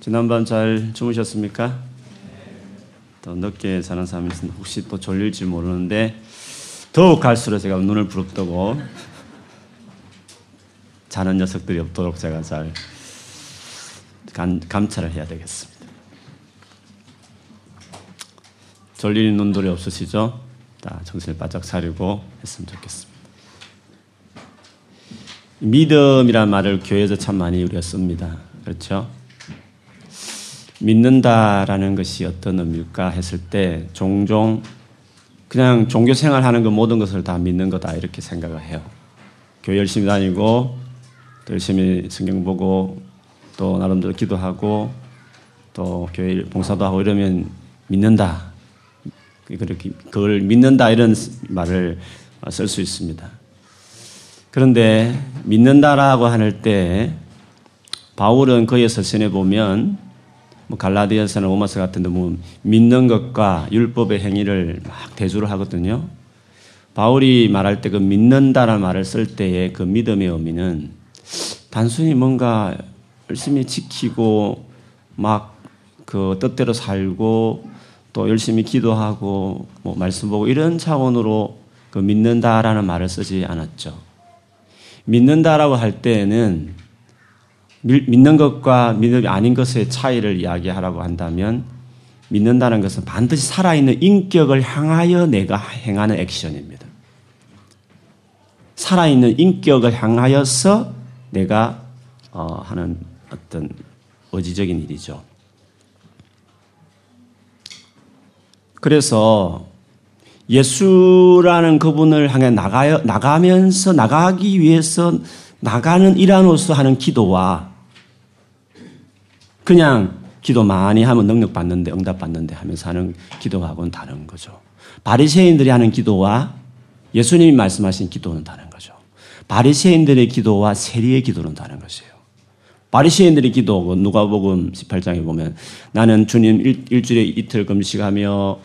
지난밤 잘 주무셨습니까? 또 늦게 자는 사람이 있으면 혹시 또 졸릴지 모르는데 더욱 갈수록 제가 눈을 부릅뜨고 자는 녀석들이 없도록 제가 잘 감, 감찰을 해야 되겠습니다. 졸리는 눈들이 없으시죠? 다 정신을 바짝 차리고 했으면 좋겠습니다. 믿음이란 말을 교회에서 참 많이 우리가 씁니다. 그렇죠? 믿는다라는 것이 어떤 의미일까 했을 때 종종 그냥 종교 생활하는 그 모든 것을 다 믿는 거다 이렇게 생각을 해요. 교회 열심히 다니고 또 열심히 성경 보고 또 나름대로 기도하고 또 교회 봉사도 하고 이러면 믿는다. 그렇게 그걸 믿는다 이런 말을 쓸 수 있습니다. 그런데 믿는다라고 할 때 바울은 그의 서신에 보면 뭐 갈라디아서나 로마서 같은 데 보면 믿는 것과 율법의 행위를 막 대조를 하거든요. 바울이 말할 때 그 믿는다라는 말을 쓸 때의 그 믿음의 의미는 단순히 뭔가 열심히 지키고 막 그 뜻대로 살고 또 열심히 기도하고 뭐 말씀 보고 이런 차원으로 그 믿는다라는 말을 쓰지 않았죠. 믿는다라고 할 때에는 믿는 것과 믿음이 아닌 것의 차이를 이야기하라고 한다면 믿는다는 것은 반드시 살아있는 인격을 향하여 내가 행하는 액션입니다. 살아있는 인격을 향하여서 내가 어, 하는 어떤 의지적인 일이죠. 그래서 예수라는 그분을 향해 나가요, 나가면서 나가기 위해서 나가는 일환으로서 하는 기도와 그냥 기도 많이 하면 능력 받는데 응답 받는데 하면서 하는 기도하고는 다른 거죠. 바리새인들이 하는 기도와 예수님이 말씀하신 기도는 다른 거죠. 바리새인들의 기도와 세리의 기도는 다른 것이에요. 바리새인들의 기도 누가복음 18장에 보면 나는 주님 일, 주일에 이틀 금식하며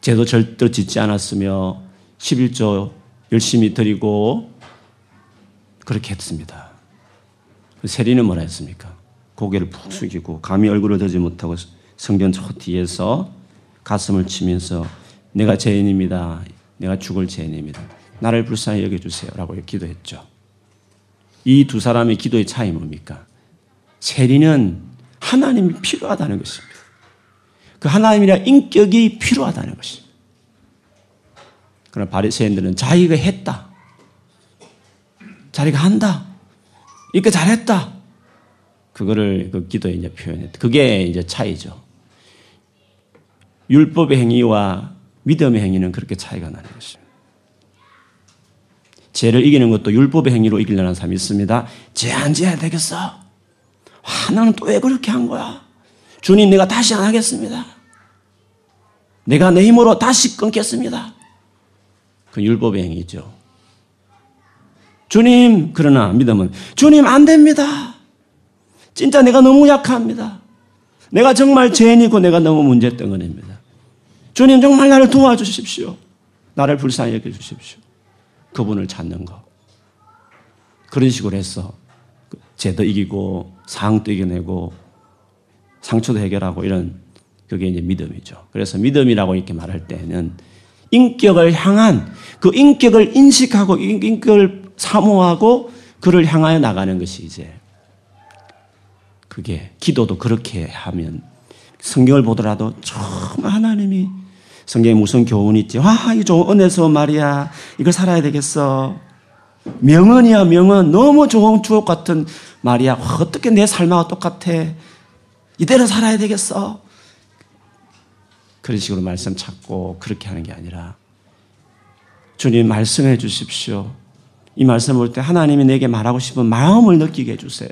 제도 절대 짓지 않았으며 11조 열심히 드리고 그렇게 했습니다. 세리는 뭐라 했습니까? 고개를 푹 숙이고 감히 얼굴을 들지 못하고 성전 저 뒤에서 가슴을 치면서 내가 죄인입니다. 내가 죽을 죄인입니다. 나를 불쌍히 여겨주세요. 라고 기도했죠. 이 두 사람의 기도의 차이 뭡니까? 세리는 하나님이 필요하다는 것입니다. 그 하나님이라 인격이 필요하다는 것입니다. 그러나 바리새인들은 자기가 했다. 자기가 한다. 이렇게 잘했다. 그거를 그 기도에 이제 표현했다. 그게 이제 차이죠. 율법의 행위와 믿음의 행위는 그렇게 차이가 나는 것입니다. 죄를 이기는 것도 율법의 행위로 이기려는 사람이 있습니다. 죄 안 지어야 되겠어. 와, 나는 또 왜 그렇게 한 거야? 주님, 내가 다시 안 하겠습니다. 내가 내 힘으로 다시 끊겠습니다. 그 율법의 행위죠. 주님, 그러나 믿음은 주님 안 됩니다. 진짜 내가 너무 약합니다. 내가 정말 죄인이고 내가 너무 문제덩어리입니다. 주님 정말 나를 도와주십시오. 나를 불쌍히 여겨주십시오. 그분을 찾는 거. 그런 식으로 해서 죄도 이기고 상도 이겨내고 상처도 해결하고 이런 그게 이제 믿음이죠. 그래서 믿음이라고 이렇게 말할 때는 인격을 향한 그 인격을 인식하고 인격을 사모하고 그를 향하여 나가는 것이 이제 그게 기도도 그렇게 하면 성경을 보더라도 정말 하나님이 성경에 무슨 교훈이 있지? 와, 이 좋은 은혜서 말이야. 이걸 살아야 되겠어. 명언이야, 명언. 너무 좋은 주옥 같은 말이야. 와, 어떻게 내 삶하고 똑같아. 이대로 살아야 되겠어. 그런 식으로 말씀 찾고 그렇게 하는 게 아니라 주님 말씀해 주십시오. 이 말씀 볼 때 하나님이 내게 말하고 싶은 마음을 느끼게 해주세요.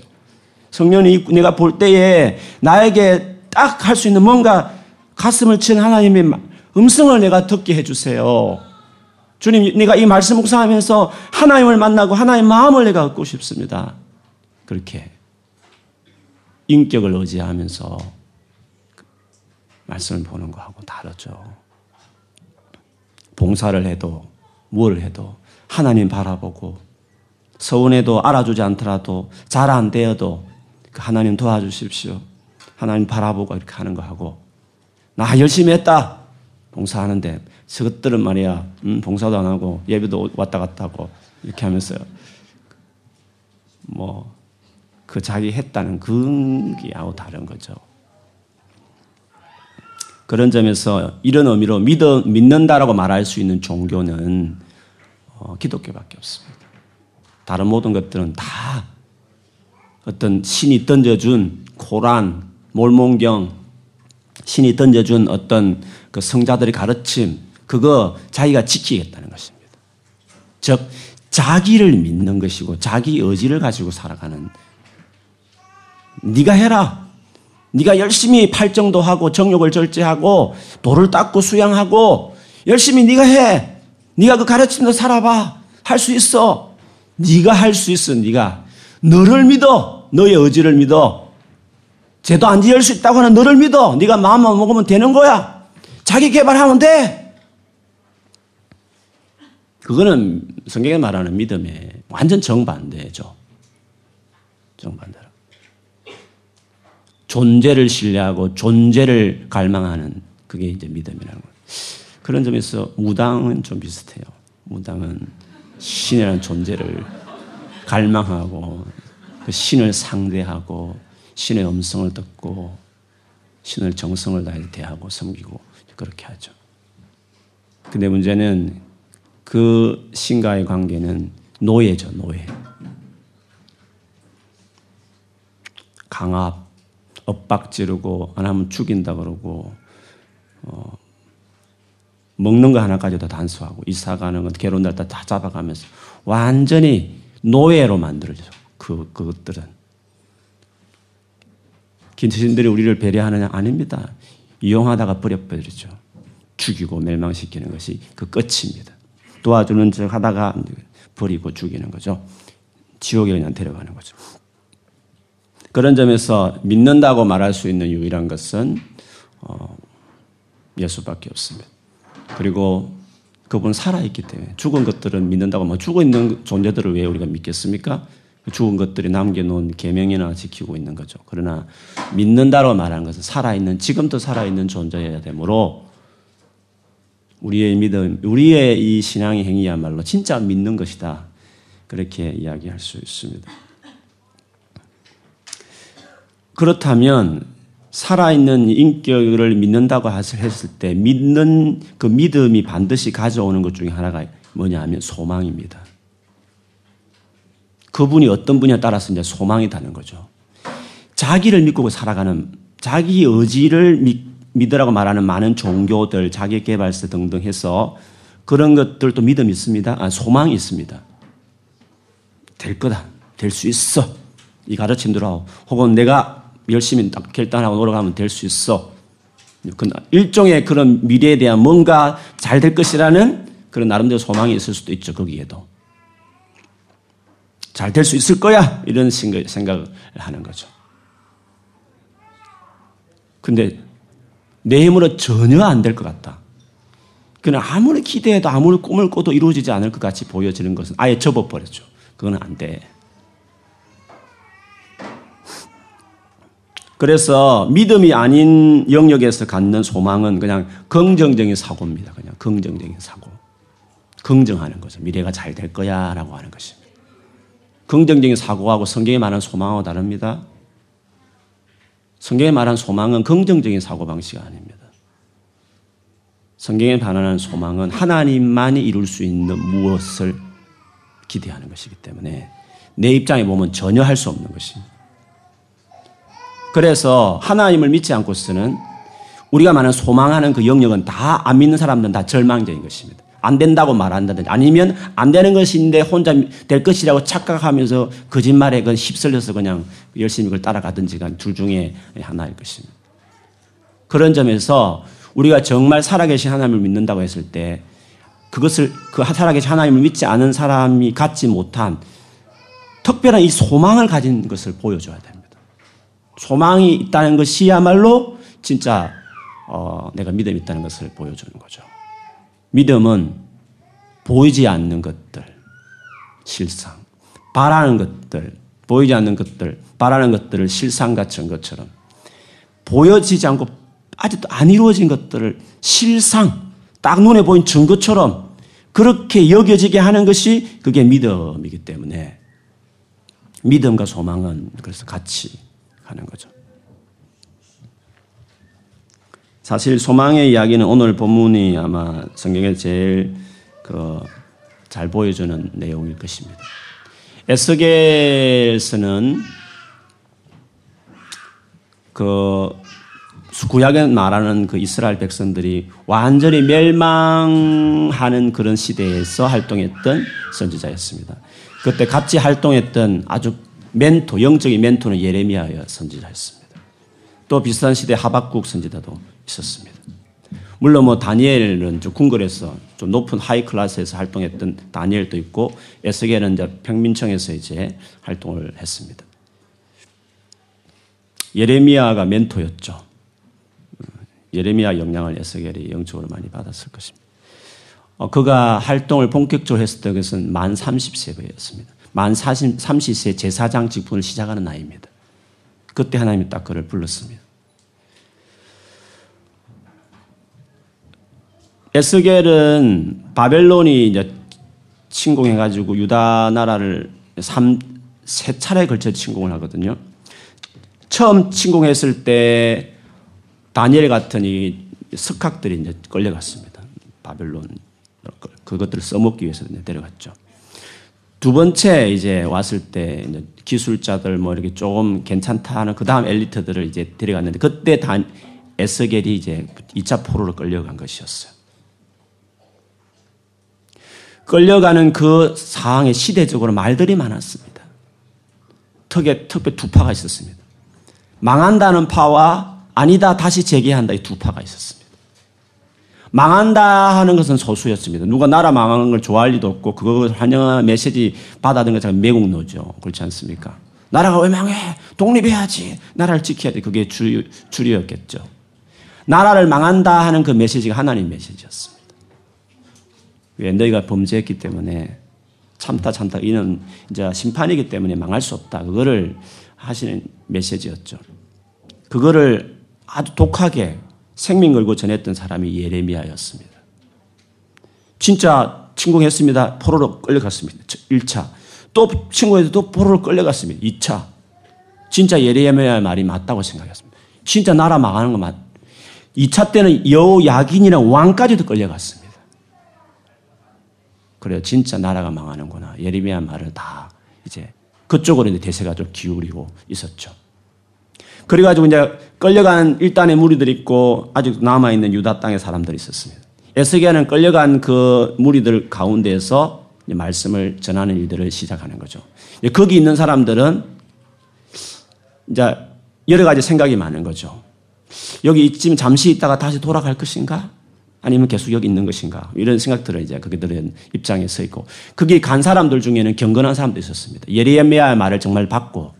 성령이 내가 볼 때에 나에게 딱 할 수 있는 뭔가 가슴을 치는 하나님의 음성을 내가 듣게 해주세요. 주님, 내가 이 말씀 묵상하면서 하나님을 만나고 하나님의 마음을 내가 얻고 싶습니다. 그렇게 인격을 의지하면서 말씀을 보는 거하고 다르죠. 봉사를 해도 뭘 해도 하나님 바라보고 서운해도 알아주지 않더라도 잘 안 되어도 그 하나님 도와주십시오. 하나님 바라보고 이렇게 하는 거 하고 나 열심히 했다 봉사하는데 저것들은 말이야 음, 봉사도 안 하고 예배도 왔다 갔다 하고 이렇게 하면서요 뭐 그 자기 했다는 그게하고 다른 거죠. 그런 점에서 이런 의미로 믿어, 믿는다라고 말할 수 있는 종교는 어, 기독교밖에 없습니다. 다른 모든 것들은 다 어떤 신이 던져준 코란, 몰몬경, 신이 던져준 어떤 그 성자들의 가르침, 그거 자기가 지키겠다는 것입니다. 즉, 자기를 믿는 것이고 자기 의지를 가지고 살아가는 네가 해라. 네가 열심히 팔정도 하고 정욕을 절제하고 돌을 닦고 수양하고 열심히 네가 해. 네가 그 가르침도 살아봐. 할 수 있어. 네가 할 수 있어. 네가 너를 믿어. 너의 의지를 믿어. 죄도 안 지을 수 있다고 하는 너를 믿어. 네가 마음만 먹으면 되는 거야. 자기 개발하면 돼. 그거는 성경에 말하는 믿음의 완전 정반대죠. 정반대로. 존재를 신뢰하고 존재를 갈망하는 그게 이제 믿음이라는 거예요. 그런 점에서 무당은 좀 비슷해요. 무당은 신이라는 존재를 갈망하고 그 신을 상대하고 신의 음성을 듣고 신을 정성을 다해 대하고 섬기고 그렇게 하죠. 근데 문제는 그 신과의 관계는 노예죠, 노예. 강압, 엇박 지르고 안 하면 죽인다 그러고 어, 먹는 거 하나까지도 단수하고 이사 가는 건 괴로운 날다 잡아가면서 완전히 노예로 만들어져 그 그것들은 김치신들이 우리를 배려하느냐 아닙니다. 이용하다가 버려버리죠. 죽이고 멸망시키는 것이 그 끝입니다. 도와주는 척 하다가 버리고 죽이는 거죠. 지옥에 그냥 데려가는 거죠. 그런 점에서 믿는다고 말할 수 있는 유일한 것은 어, 예수밖에 없습니다. 그리고 그분 살아있기 때문에 죽은 것들은 믿는다고 뭐 죽어 있는 존재들을 왜 우리가 믿겠습니까? 죽은 것들이 남겨놓은 계명이나 지키고 있는 거죠. 그러나 믿는다고 말하는 것은 살아있는 지금도 살아있는 존재여야 되므로 우리의 믿음, 우리의 이 신앙의 행위야말로 진짜 믿는 것이다. 그렇게 이야기할 수 있습니다. 그렇다면 살아있는 인격을 믿는다고 했을 때 믿는 그 믿음이 반드시 가져오는 것 중에 하나가 뭐냐 하면 소망입니다. 그분이 어떤 분에 따라서 이제 소망이 다는 거죠. 자기를 믿고 살아가는 자기 의지를 믿, 믿으라고 말하는 많은 종교들, 자기 개발서 등등 해서 그런 것들도 믿음이 있습니다. 아, 소망이 있습니다. 될 거다. 될 수 있어. 이 가르침들하고 혹은 내가 열심히 결단하고 노력하면 될 수 있어. 일종의 그런 미래에 대한 뭔가 잘 될 것이라는 그런 나름대로 소망이 있을 수도 있죠. 거기에도. 잘 될 수 있을 거야. 이런 생각을 하는 거죠. 근데 내 힘으로 전혀 안 될 것 같다. 그는 아무리 기대해도 아무리 꿈을 꿔도 이루어지지 않을 것 같이 보여지는 것은 아예 접어버렸죠. 그건 안 돼. 그래서 믿음이 아닌 영역에서 갖는 소망은 그냥 긍정적인 사고입니다. 그냥 긍정적인 사고. 긍정하는 거죠. 미래가 잘 될 거야 라고 하는 것입니다. 긍정적인 사고하고 성경에 말하는 소망하고 다릅니다. 성경에 말하는 소망은 긍정적인 사고방식이 아닙니다. 성경에 말하는 소망은 하나님만이 이룰 수 있는 무엇을 기대하는 것이기 때문에 내 입장에 보면 전혀 할 수 없는 것입니다. 그래서 하나님을 믿지 않고서는 우리가 말하는 소망하는 그 영역은 다 안 믿는 사람들은 다 절망적인 것입니다. 안 된다고 말한다든지 아니면 안 되는 것인데 혼자 될 것이라고 착각하면서 거짓말에 그 휩쓸려서 그냥 열심히 그걸 따라가든지가 둘 중에 하나일 것입니다. 그런 점에서 우리가 정말 살아계신 하나님을 믿는다고 했을 때 그것을 그 살아계신 하나님을 믿지 않은 사람이 갖지 못한 특별한 이 소망을 가진 것을 보여줘야 됩니다. 소망이 있다는 것이야말로 진짜 어, 내가 믿음이 있다는 것을 보여주는 거죠. 믿음은 보이지 않는 것들, 실상, 바라는 것들, 보이지 않는 것들, 바라는 것들을 실상 같은 것처럼 보여지지 않고 아직도 안 이루어진 것들을 실상 딱 눈에 보인 증거처럼 그렇게 여겨지게 하는 것이 그게 믿음이기 때문에 믿음과 소망은 그래서 같이 가는 거죠. 사실 소망의 이야기는 오늘 본문이 아마 성경에 제일 그 잘 보여주는 내용일 것입니다. 에스겔서는 그 구약에 말하는 그 이스라엘 백성들이 완전히 멸망하는 그런 시대에서 활동했던 선지자였습니다. 그때 같이 활동했던 아주 멘토, 영적인 멘토는 예레미야 선지자였습니다. 또 비슷한 시대 하박국 선지자도 있었습니다. 물론 뭐 다니엘은 좀 궁궐에서 좀 높은 하이 클래스에서 활동했던 다니엘도 있고 에스겔은 이제 평민청에서 이제 활동을 했습니다. 예레미야가 멘토였죠. 예레미야 영향을 에스겔이 영적으로 많이 받았을 것입니다. 어, 그가 활동을 본격적으로 했을 것은 만 30세였습니다. 만 40, 30세 제사장 직분을 시작하는 나이입니다. 그때 하나님이 딱 그를 불렀습니다. 에스겔은 바벨론이 이제 침공해가지고 유다 나라를 3, 세 차례 걸쳐 침공을 하거든요. 처음 침공했을 때 다니엘 같은 이 석학들이 이제 끌려갔습니다. 바벨론 그것들을 써먹기 위해서 데려갔죠. 두 번째 이제 왔을 때 이제 기술자들 뭐 이렇게 조금 괜찮다 하는 그 다음 엘리트들을 이제 데려갔는데 그때 단 에스겔이 이제 2차 포로로 끌려간 것이었어요. 끌려가는 그 상황에 시대적으로 말들이 많았습니다. 특히, 특히 두 파가 있었습니다. 망한다는 파와 아니다 다시 재개한다 이 두 파가 있었습니다. 망한다 하는 것은 소수였습니다. 누가 나라 망하는 걸 좋아할 리도 없고 그걸 환영한 메시지 받아든 것은 매국노죠. 그렇지 않습니까? 나라가 왜 망해? 독립해야지. 나라를 지켜야 돼. 그게 주, 주류였겠죠. 나라를 망한다 하는 그 메시지가 하나님 메시지였습니다. 왜 너희가 범죄했기 때문에 참다 참다 이는 이제 심판이기 때문에 망할 수 없다. 그거를 하시는 메시지였죠. 그거를 아주 독하게 생명 걸고 전했던 사람이 예레미야였습니다. 진짜 침공했습니다. 포로로 끌려갔습니다. 1차. 또 침공해서 또 포로로 끌려갔습니다. 2차. 진짜 예레미야의 말이 맞다고 생각했습니다. 진짜 나라 망하는 거 맞. 2차 때는 여야긴이랑 왕까지도 끌려갔습니다. 그래요. 진짜 나라가 망하는구나. 예레미야 말을 다 이제 그쪽으로 이제 대세가 좀 기울이고 있었죠. 그래가지고 이제 끌려간 일단의 무리들이 있고 아직 남아있는 유다 땅의 사람들이 있었습니다. 에스겔은 끌려간 그 무리들 가운데서 말씀을 전하는 일들을 시작하는 거죠. 거기 있는 사람들은 이제 여러 가지 생각이 많은 거죠. 여기 이쯤 잠시 있다가 다시 돌아갈 것인가? 아니면 계속 여기 있는 것인가? 이런 생각들을 이제 그들은 입장에 서 있고. 거기 간 사람들 중에는 경건한 사람도 있었습니다. 예레미야의 말을 정말 받고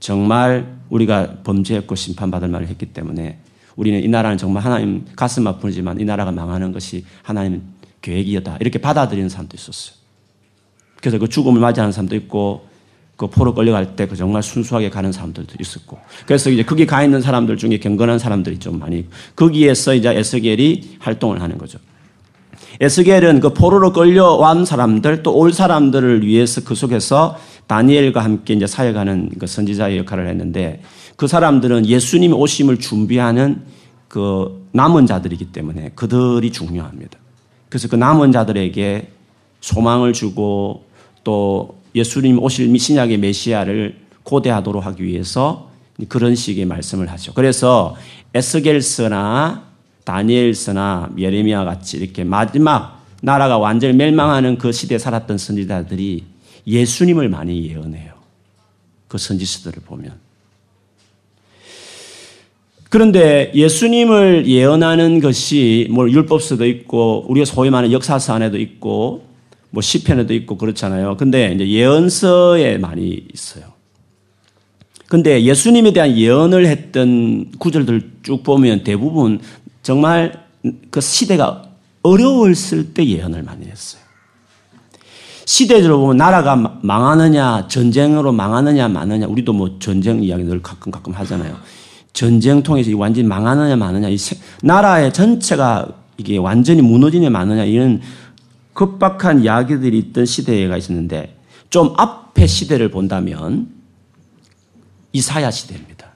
정말 우리가 범죄했고 심판받을 말을 했기 때문에 우리는 이 나라는 정말 하나님 가슴 아프지만 이 나라가 망하는 것이 하나님 계획이었다. 이렇게 받아들이는 사람도 있었어요. 그래서 그 죽음을 맞이하는 사람도 있고 그 포로 끌려갈 때 그 정말 순수하게 가는 사람들도 있었고. 그래서 이제 거기 가 있는 사람들 중에 경건한 사람들이 좀 많이 거기에서 이제 에스겔이 활동을 하는 거죠. 에스겔은 그 포로로 끌려온 사람들 또 올 사람들을 위해서 그 속에서 다니엘과 함께 이제 사역하는 그 선지자의 역할을 했는데 그 사람들은 예수님 오심을 준비하는 그 남은 자들이기 때문에 그들이 중요합니다. 그래서 그 남은 자들에게 소망을 주고 또 예수님 오실 신약의 메시아를 고대하도록 하기 위해서 그런 식의 말씀을 하죠. 그래서 에스겔서나 다니엘서나 예레미야 같이 이렇게 마지막 나라가 완전히 멸망하는 그 시대에 살았던 선지자들이 예수님을 많이 예언해요. 그 선지서들을 보면. 그런데 예수님을 예언하는 것이 뭐 율법서도 있고 우리가 소위 말하는 역사서 안에도 있고 뭐 시편에도 있고 그렇잖아요. 근데 이제 예언서에 많이 있어요. 근데 예수님에 대한 예언을 했던 구절들 쭉 보면 대부분 정말 그 시대가 어려웠을 때 예언을 많이 했어요. 시대적으로 보면 나라가 망하느냐, 전쟁으로 망하느냐, 마느냐, 우리도 뭐 전쟁 이야기 늘 가끔 가끔 하잖아요. 전쟁 통해서 완전히 망하느냐 마느냐, 이 나라의 전체가 이게 완전히 무너지냐 마느냐 이런 급박한 이야기들이 있던 시대가 있었는데 좀 앞의 시대를 본다면 이사야 시대입니다.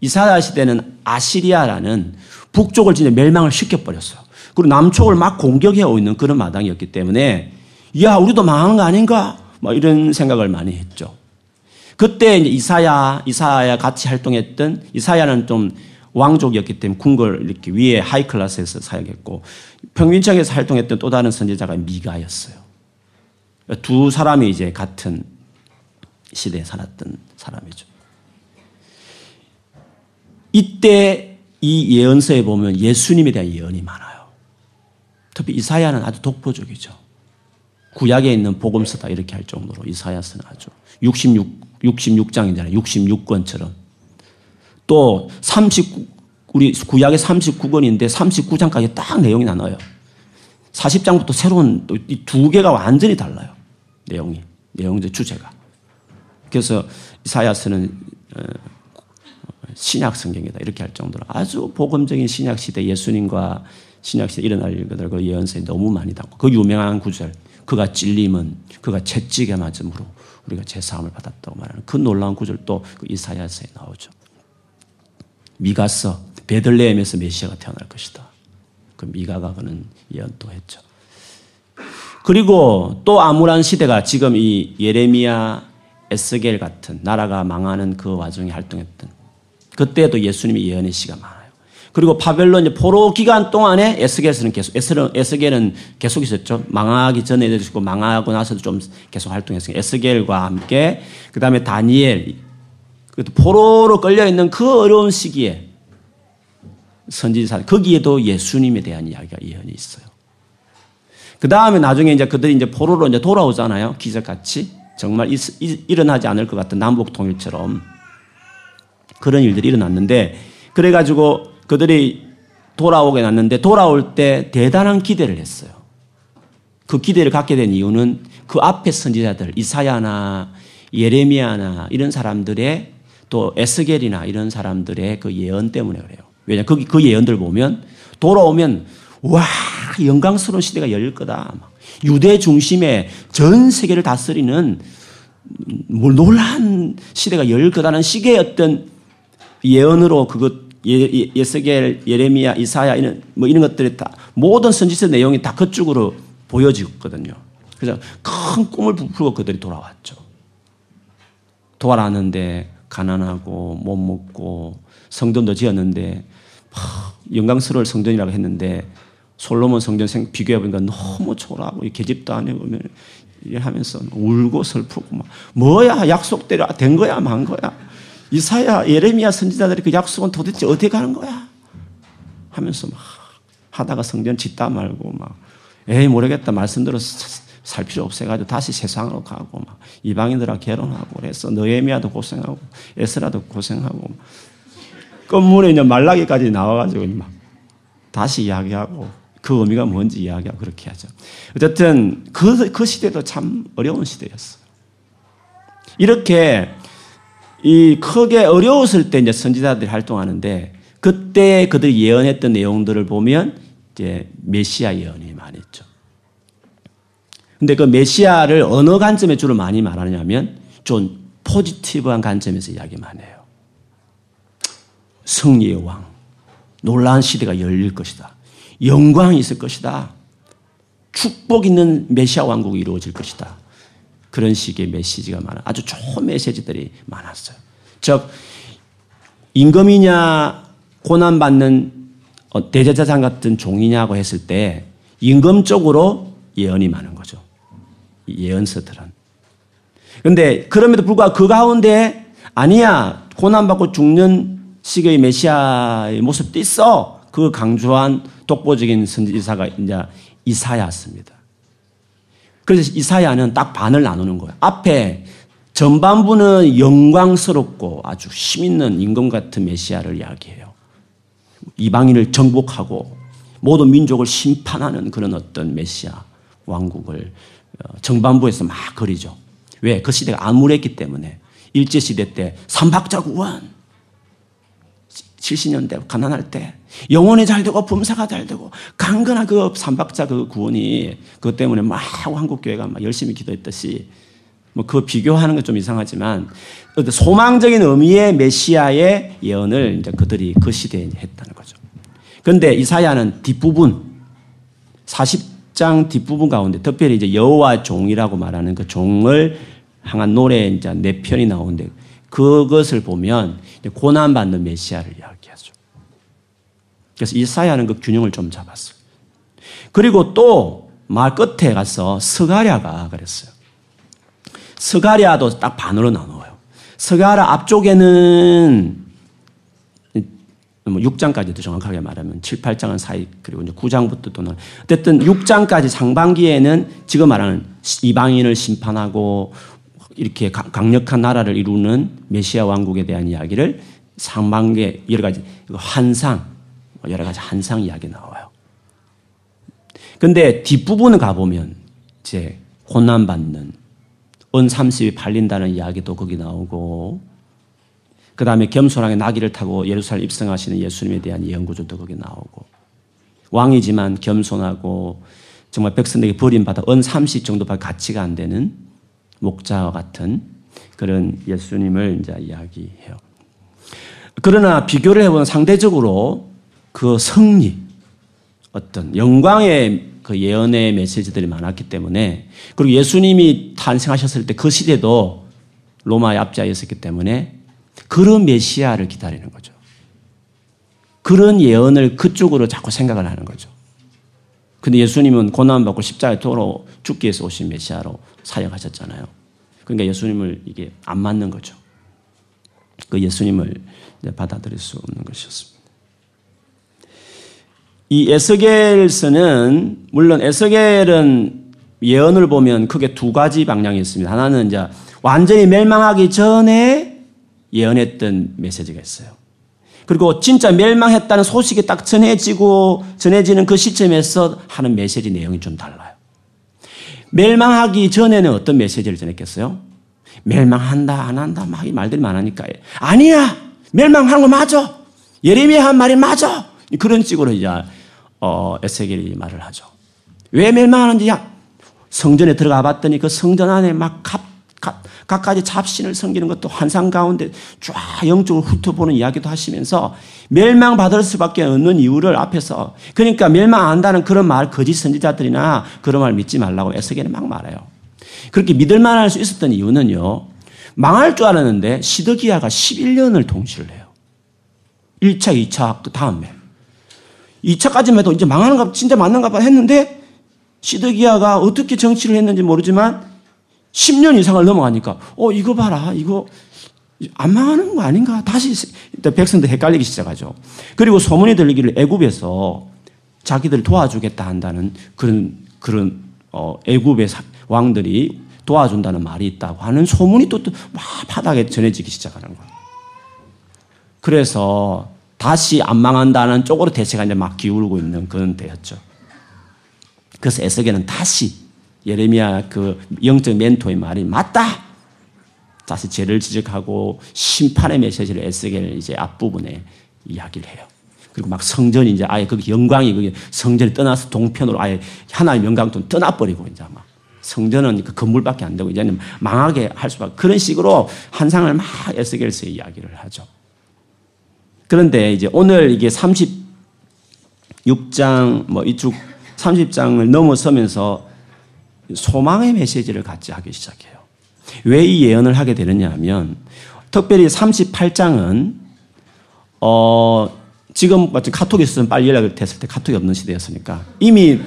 이사야 시대는 아시리아라는 북쪽을 진짜 멸망을 시켜버렸어요. 그리고 남쪽을 막 공격해 오고 있는 그런 마당이었기 때문에 야 우리도 망하는 거 아닌가? 뭐 이런 생각을 많이 했죠. 그때 이제 이사야, 이사야 같이 활동했던 이사야는 좀 왕족이었기 때문에 궁궐 이렇게 위에 하이 클래스에서 사역했고 평민청에서 활동했던 또 다른 선지자가 미가였어요. 두 사람이 이제 같은 시대에 살았던 사람이죠. 이때 이 예언서에 보면 예수님에 대한 예언이 많아요. 특히 이사야는 아주 독보적이죠. 구약에 있는 복음서다 이렇게 할 정도로 이사야서는 아주 66 66장이잖아요. 66권처럼. 또 39, 우리 구약에 39권인데 39장까지 딱 내용이 나눠요. 40장부터 새로운 이두 개가 완전히 달라요. 내용이. 내용의 주제가. 그래서 이사야서는 어, 신약 성경이다. 이렇게 할 정도로 아주 복음적인 신약 시대 예수님과 신약 시대 일어날 것들 그 예언서에 너무 많이 담고 그 유명한 구절 그가 찔림은 그가 채찍에 맞음으로 우리가 제 사함을 받았다고 말하는 그 놀라운 구절도 그 이사야서에 나오죠. 미가서 베들레헴에서 메시아가 태어날 것이다. 그 미가가 그는 예언도 했죠. 그리고 또 암울한 시대가 지금 이 예레미야, 에스겔 같은 나라가 망하는 그 와중에 활동했던 그때도 예수님이 예언의 시가 많아요. 그리고 바벨론 포로 기간 동안에 에스겔은 계속 에스겔은 계속 있었죠. 망하기 전에도 있고 망하고 나서도 좀 계속 활동했어요. 에스겔과 함께 그다음에 다니엘 포로로 걸려 있는 그 어려운 시기에 선지자 거기에도 예수님에 대한 이야기가 예언이 있어요. 그 다음에 나중에 이제 그들이 이제 포로로 이제 돌아오잖아요. 기적같이 정말 일어나지 않을 것 같은 남북 통일처럼 그런 일들이 일어났는데 그래가지고 그들이 돌아오게 났는데 돌아올 때 대단한 기대를 했어요. 그 기대를 갖게 된 이유는 그 앞에 선지자들 이사야나 예레미야나 이런 사람들의 또 에스겔이나 이런 사람들의 그 예언 때문에 그래요. 왜냐 거기 그 예언들 보면 돌아오면 와 영광스러운 시대가 열릴 거다. 유대 중심의 전 세계를 다스리는 놀라운 시대가 열릴 거다는 식의 어떤 예언으로 그것 예, 예스겔, 예레미야, 이사야 이런 뭐 이런 것들이 다 모든 선지서 내용이 다 그쪽으로 보여지거든요. 그래서 큰 꿈을 부풀고 그들이 돌아왔죠. 돌아왔는데 가난하고 못 먹고 성전도 지었는데 영광스러울 성전이라고 했는데 솔로몬 성전 생 비교해 보니까 너무 초라하고 계집도 안 해보면 하면서 울고 슬프고 막 뭐야 약속대로 된 거야 만 거야 이사야, 예레미야 선지자들이 그 약속은 도대체 어떻게 가는 거야? 하면서 막 하다가 성전 짓다 말고 막 에이 모르겠다 말씀 들어서 살 필요 없어가지고 다시 세상으로 가고 막 이방인들하고 결혼하고 그래서 너에미야도 고생하고 에스라도 고생하고 끝문에 이제 말라기까지 나와가지고 막 다시 이야기하고 그 의미가 뭔지 이야기하고 그렇게 하죠. 어쨌든 그, 그 시대도 참 어려운 시대였어요. 이렇게 이 크게 어려웠을 때 이제 선지자들이 활동하는데 그때 그들이 예언했던 내용들을 보면 이제 메시아 예언이 많이 있죠. 근데 그 메시아를 어느 관점에 주로 많이 말하냐면 좀 포지티브한 관점에서 이야기 많이 해요. 승리의 왕, 놀라운 시대가 열릴 것이다. 영광이 있을 것이다. 축복 있는 메시아 왕국이 이루어질 것이다. 그런 식의 메시지가 많아. 아주 좋은 메시지들이 많았어요. 즉, 임금이냐, 고난 받는 어, 대제사장 같은 종이냐고 했을 때, 임금 쪽으로 예언이 많은 거죠. 예언서들은. 근데 그럼에도 불구하고 그 가운데 아니야, 고난 받고 죽는 시기의 메시아의 모습도 있어. 그 강조한 독보적인 선지사가 이제 이사야였습니다. 그래서 이사야는 딱 반을 나누는 거예요. 앞에 전반부는 영광스럽고 아주 힘있는 임금 같은 메시아를 이야기해요. 이방인을 정복하고 모든 민족을 심판하는 그런 어떤 메시아 왕국을 어, 정반부에서 막 그리죠. 왜? 그 시대가 암울했기 때문에 일제시대 때 삼박자 구원 70년 대 가난할 때 영혼이 잘 되고 범사가 잘 되고 강건한 그 삼박자 그 구원이 그것 때문에 막 한국 교회가 막 열심히 기도했듯이 뭐 그 비교하는 건 좀 이상하지만 소망적인 의미의 메시아의 예언을 이제 그들이 그 시대에 했다는 거죠. 그런데 이사야는 뒷부분 40장 뒷부분 가운데 특별히 이제 여호와 종이라고 말하는 그 종을 향한 노래 이제 네 편이 나오는데 그것을 보면 고난 받는 메시아를 이야기하죠. 그래서 이사야는 그 균형을 좀 잡았어요. 그리고 또 말 끝에 가서 스가랴가 그랬어요. 스가랴도 딱 반으로 나눠요. 스가랴 앞쪽에는 6장까지도 뭐 정확하게 말하면 7, 8장은 사이 그리고 이제 9장부터 또는 어쨌든 6장까지 상반기에는 지금 말하는 이방인을 심판하고 이렇게 강력한 나라를 이루는 메시아 왕국에 대한 이야기를 상반기에 여러 가지 환상 뭐 여러 가지 환상 이야기 나와요. 근데 뒷부분을 가보면 이제 고난받는 은 30이 팔린다는 이야기도 거기 나오고 그 다음에 겸손하게 나귀를 타고 예루살렘 입성하시는 예수님에 대한 예언구조도 거기 나오고 왕이지만 겸손하고 정말 백성에게 버림받아 은30 정도밖에 가치가 안 되는 목자와 같은 그런 예수님을 이제 이야기해요. 그러나 비교를 해보면 상대적으로 그 승리, 어떤 영광의 그 예언의 메시지들이 많았기 때문에 그리고 예수님이 탄생하셨을 때 그 시대도 로마의 압자에 있었기 때문에 그런 메시아를 기다리는 거죠. 그런 예언을 그쪽으로 자꾸 생각을 하는 거죠. 근데 예수님은 고난받고 십자가에 도로 죽기 위해서 오신 메시아로 사역하셨잖아요. 그러니까 예수님을 이게 안 맞는 거죠. 그 예수님을 받아들일 수 없는 것이었습니다. 이 에스겔서는 물론 에스겔은 예언을 보면 크게 두 가지 방향이 있습니다. 하나는 이제 완전히 멸망하기 전에 예언했던 메시지가 있어요. 그리고 진짜 멸망했다는 소식이 딱 전해지고 전해지는 그 시점에서 하는 메시지 내용이 좀 달라요. 멸망하기 전에는 어떤 메시지를 전했겠어요? 멸망한다, 안 한다, 막 이 말들이 많으니까. 아니야! 멸망하는 거 맞아! 예레미야 한 말이 맞아! 그런 식으로 이제, 어, 에세겔이 말을 하죠. 왜 멸망하는지, 야, 성전에 들어가 봤더니 그 성전 안에 막 갑, 갑, 각가지 잡신을 섬기는 것도 환상 가운데 쫙 영적으로 훑어보는 이야기도 하시면서 멸망받을 수밖에 없는 이유를 앞에서 그러니까 멸망 안 한다는 그런 말 거짓 선지자들이나 그런 말 믿지 말라고 에스겔은 막 말해요. 그렇게 믿을 만할 수 있었던 이유는요. 망할 줄 알았는데 시드기야가 11년을 통치를 해요. 1차, 2차 그 다음에 2차까지만 해도 이제 망하는가 진짜 맞는가 봐 했는데 시드기야가 어떻게 정치를 했는지 모르지만 10년 이상을 넘어가니까, 어, 이거 봐라. 이거 안 망하는 거 아닌가? 다시 백성들 헷갈리기 시작하죠. 그리고 소문이 들리기를 애굽에서 자기들 도와주겠다 한다는 그런 그런 어, 애굽의 왕들이 도와준다는 말이 있다고 하는 소문이 또, 막 바닥에 전해지기 시작하는 거예요. 그래서 다시 안 망한다는 쪽으로 대세가 이제 막 기울고 있는 그런 때였죠. 그래서 에스겔은 다시 예레미야 그 영적 멘토의 말이 맞다. 다시 죄를 지적하고 심판의 메시지를 에스겔 이제 앞부분에 이야기를 해요. 그리고 막 성전이 이제 아예 그 영광이 그게 성전이 떠나서 동편으로 아예 하나의 영광도 떠나버리고 이제 막 성전은 그 건물밖에 안 되고 이제는 망하게 할 수밖에 그런 식으로 한상을 막 에스겔서에 이야기를 하죠. 그런데 이제 오늘 이게 36장 뭐 이쪽 30장을 넘어서면서 소망의 메시지를 같이 하기 시작해요. 왜 이 예언을 하게 되느냐 하면 특별히 38장은 어 지금 마치 카톡이 있으면 빨리 연락을 됐을 때 카톡이 없는 시대였으니까 이미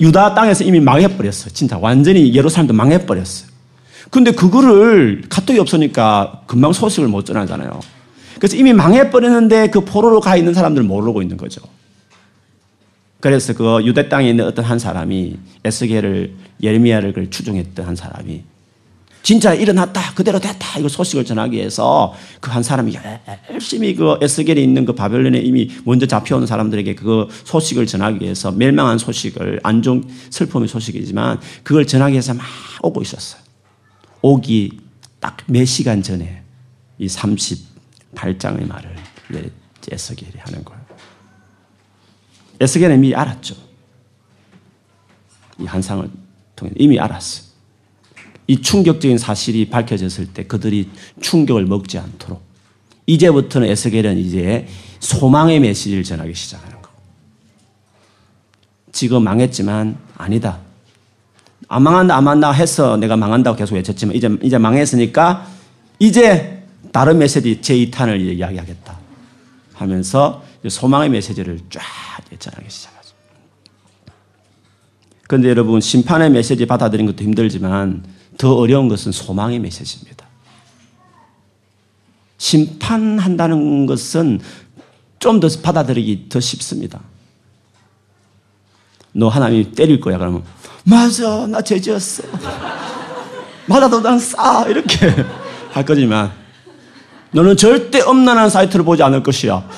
유다 땅에서 이미 망해버렸어요. 진짜 완전히 예루살렘도 망해버렸어요. 근데 그거를 카톡이 없으니까 금방 소식을 못 전하잖아요. 그래서 이미 망해버렸는데 그 포로로 가 있는 사람들은 모르고 있는 거죠. 그래서 그 유대 땅에 있는 어떤 한 사람이 에스겔을 예레미야를 그 추종했던 한 사람이 진짜 일어났다 그대로 됐다 이거 소식을 전하기 위해서 그 한 사람이 열심히 그 에스겔에 있는 그 바벨론에 이미 먼저 잡혀온 사람들에게 그 소식을 전하기 위해서 멸망한 소식을 안종 슬픔의 소식이지만 그걸 전하기 위해서 막 오고 있었어요. 오기 딱 몇 시간 전에 이 38장의 말을 에스겔이 하는 거예요. 에스겔은 이미 알았죠. 이 한상을 통해 이미 알았어요. 이 충격적인 사실이 밝혀졌을 때 그들이 충격을 먹지 않도록 이제부터는 에스겔은 이제 소망의 메시지를 전하기 시작하는 거. 지금 망했지만 아니다. 안 망한다, 안 망한다 해서 내가 망한다고 계속 외쳤지만 이제, 이제 망했으니까 이제 다른 메시지 제2탄을 이야기하겠다 하면서 소망의 메시지를 쫙 전하기 시작하죠. 그런데 여러분 심판의 메시지 받아들이는 것도 힘들지만 더 어려운 것은 소망의 메시지입니다. 심판한다는 것은 좀 더 받아들이기 더 쉽습니다. 너 하나님이 때릴 거야. 그러면, 맞아. 나 죄지었어. 맞아도 난 싸. 이렇게 할 거지만, 너는 절대 엄난한 사이트를 보지 않을 것이야.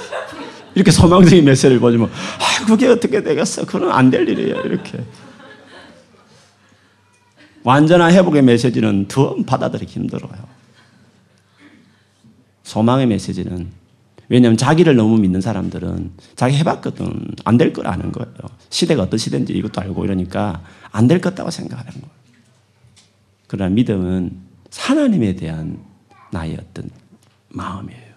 이렇게 소망적인 메시지를 보지만, 아, 그게 어떻게 되겠어. 그건 안 될 일이에요. 이렇게. 완전한 회복의 메시지는 더 받아들이기 힘들어요. 소망의 메시지는 왜냐하면 자기를 너무 믿는 사람들은 자기 해봤거든 안 될 걸 아는 거예요. 시대가 어떤 시대인지 이것도 알고 이러니까 안 될 것다고 생각하는 거예요. 그러나 믿음은 하나님에 대한 나의 어떤 마음이에요.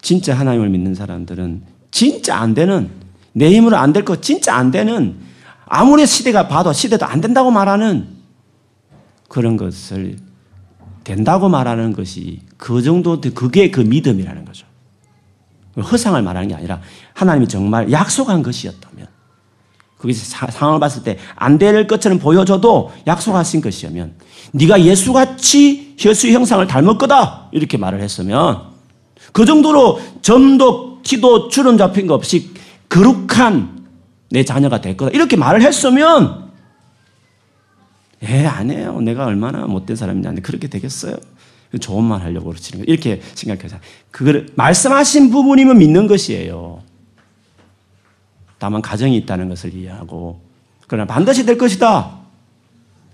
진짜 하나님을 믿는 사람들은 진짜 안 되는 내 힘으로 안 될 것 진짜 안 되는 아무리 시대가 봐도 시대도 안 된다고 말하는 그런 것을 된다고 말하는 것이 그 정도, 그게 그 믿음이라는 거죠. 허상을 말하는 게 아니라 하나님이 정말 약속한 것이었다면 그게 상황을 봤을 때 안 될 것처럼 보여줘도 약속하신 것이면 네가 예수같이 예수의 형상을 닮을 거다 이렇게 말을 했으면 그 정도로 점도 키도 주름 잡힌 거 없이 거룩한 내 자녀가 될 거다. 이렇게 말을 했으면, 예, 안 해요. 내가 얼마나 못된 사람이냐. 그렇게 되겠어요? 좋은 말 하려고 그러시는 거예요. 이렇게 생각해서. 그걸 말씀하신 부분이면 믿는 것이에요. 다만 가정이 있다는 것을 이해하고, 그러나 반드시 될 것이다.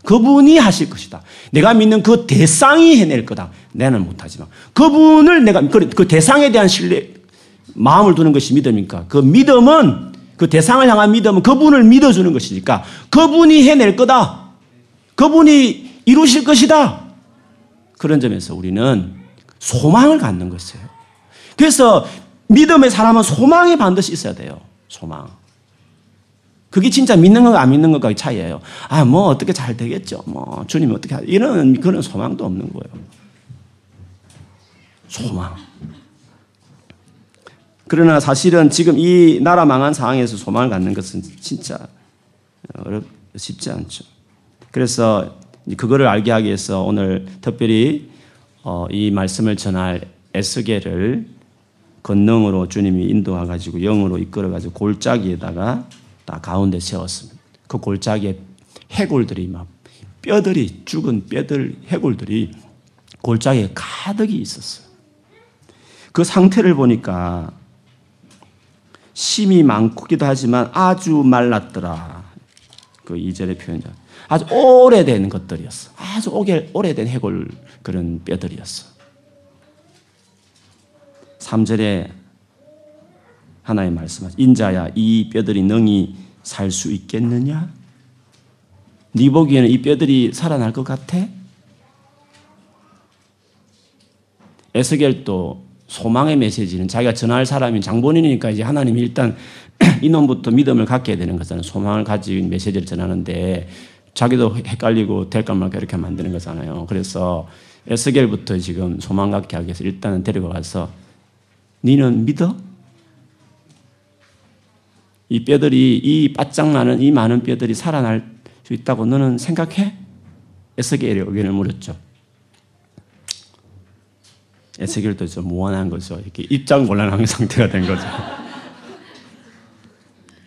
그분이 하실 것이다. 내가 믿는 그 대상이 해낼 거다. 나는 못하지만. 그분을 내가, 그, 그 대상에 대한 신뢰, 마음을 두는 것이 믿음이니까. 그 믿음은 그 대상을 향한 믿음은 그분을 믿어주는 것이니까 그분이 해낼 거다. 그분이 이루실 것이다. 그런 점에서 우리는 소망을 갖는 것이에요. 그래서 믿음의 사람은 소망이 반드시 있어야 돼요. 소망. 그게 진짜 믿는 것과 안 믿는 것과의 차이예요. 아, 뭐 어떻게 잘 되겠죠. 뭐 주님이 어떻게 하... 이런 그런 소망도 없는 거예요. 소망. 그러나 사실은 지금 이 나라 망한 상황에서 소망을 갖는 것은 진짜 어렵, 쉽지 않죠. 그래서 그거를 알게 하기 위해서 오늘 특별히 어, 이 말씀을 전할 에스겔을 권능으로 주님이 인도해 가지고 영으로 이끌어 가지고 골짜기에다가 다 가운데 세웠습니다. 그 골짜기에 해골들이 막 뼈들이 죽은 뼈들 해골들이 골짜기에 가득이 있었어요. 그 상태를 보니까 심이 많기도 하지만 아주 말랐더라. 그 이절의 표현자. 아주 오래된 것들이었어. 아주 오래, 오래된 해골 그런 뼈들이었어. 3절에 하나의 말씀 인자야 이 뼈들이 능히 살 수 있겠느냐? 네 보기에는 이 뼈들이 살아날 것 같아? 에스겔도 소망의 메시지는 자기가 전할 사람이 장본인이니까 이제 하나님이 일단 이놈부터 믿음을 갖게 되는 거잖아요. 소망을 가진 메시지를 전하는데 자기도 헷갈리고 될까 말까 이렇게 만드는 거잖아요. 그래서 에스겔부터 지금 소망 갖게 하기 위해서 일단은 데리고 가서 니는 믿어? 이 뼈들이 이 바짝 나는 이 많은 뼈들이 살아날 수 있다고 너는 생각해? 에스겔이 의견을 물었죠. 에스겔도 좀 무한한 거죠. 이렇게 입장 곤란한 상태가 된 거죠.